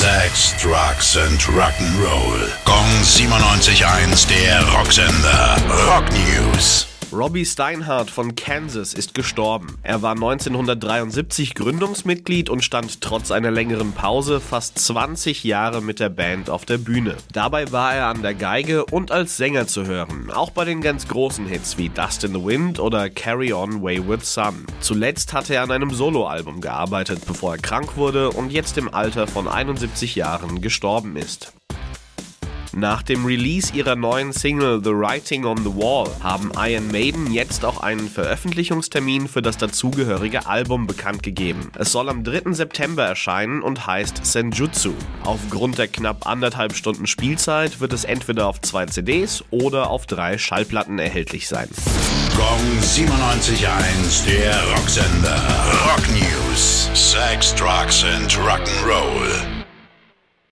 Sex, Drugs and Rock'n'Roll. Gong 97.1, der Rocksender. Rock News. Robbie Steinhardt von Kansas ist gestorben. Er war 1973 Gründungsmitglied und stand trotz einer längeren Pause fast 20 Jahre mit der Band auf der Bühne. Dabei war er an der Geige und als Sänger zu hören, auch bei den ganz großen Hits wie Dust in the Wind oder Carry On Wayward Son. Zuletzt hat er an einem Soloalbum gearbeitet, bevor er krank wurde und jetzt im Alter von 71 Jahren gestorben ist. Nach dem Release ihrer neuen Single The Writing on the Wall haben Iron Maiden jetzt auch einen Veröffentlichungstermin für das dazugehörige Album bekannt gegeben. Es soll am 3. September erscheinen und heißt Senjutsu. Aufgrund der knapp anderthalb Stunden Spielzeit wird es entweder auf zwei CDs oder auf drei Schallplatten erhältlich sein. Gong 97.1, der Rocksender. Rock News. Sex, Drugs and Rock'n'Roll.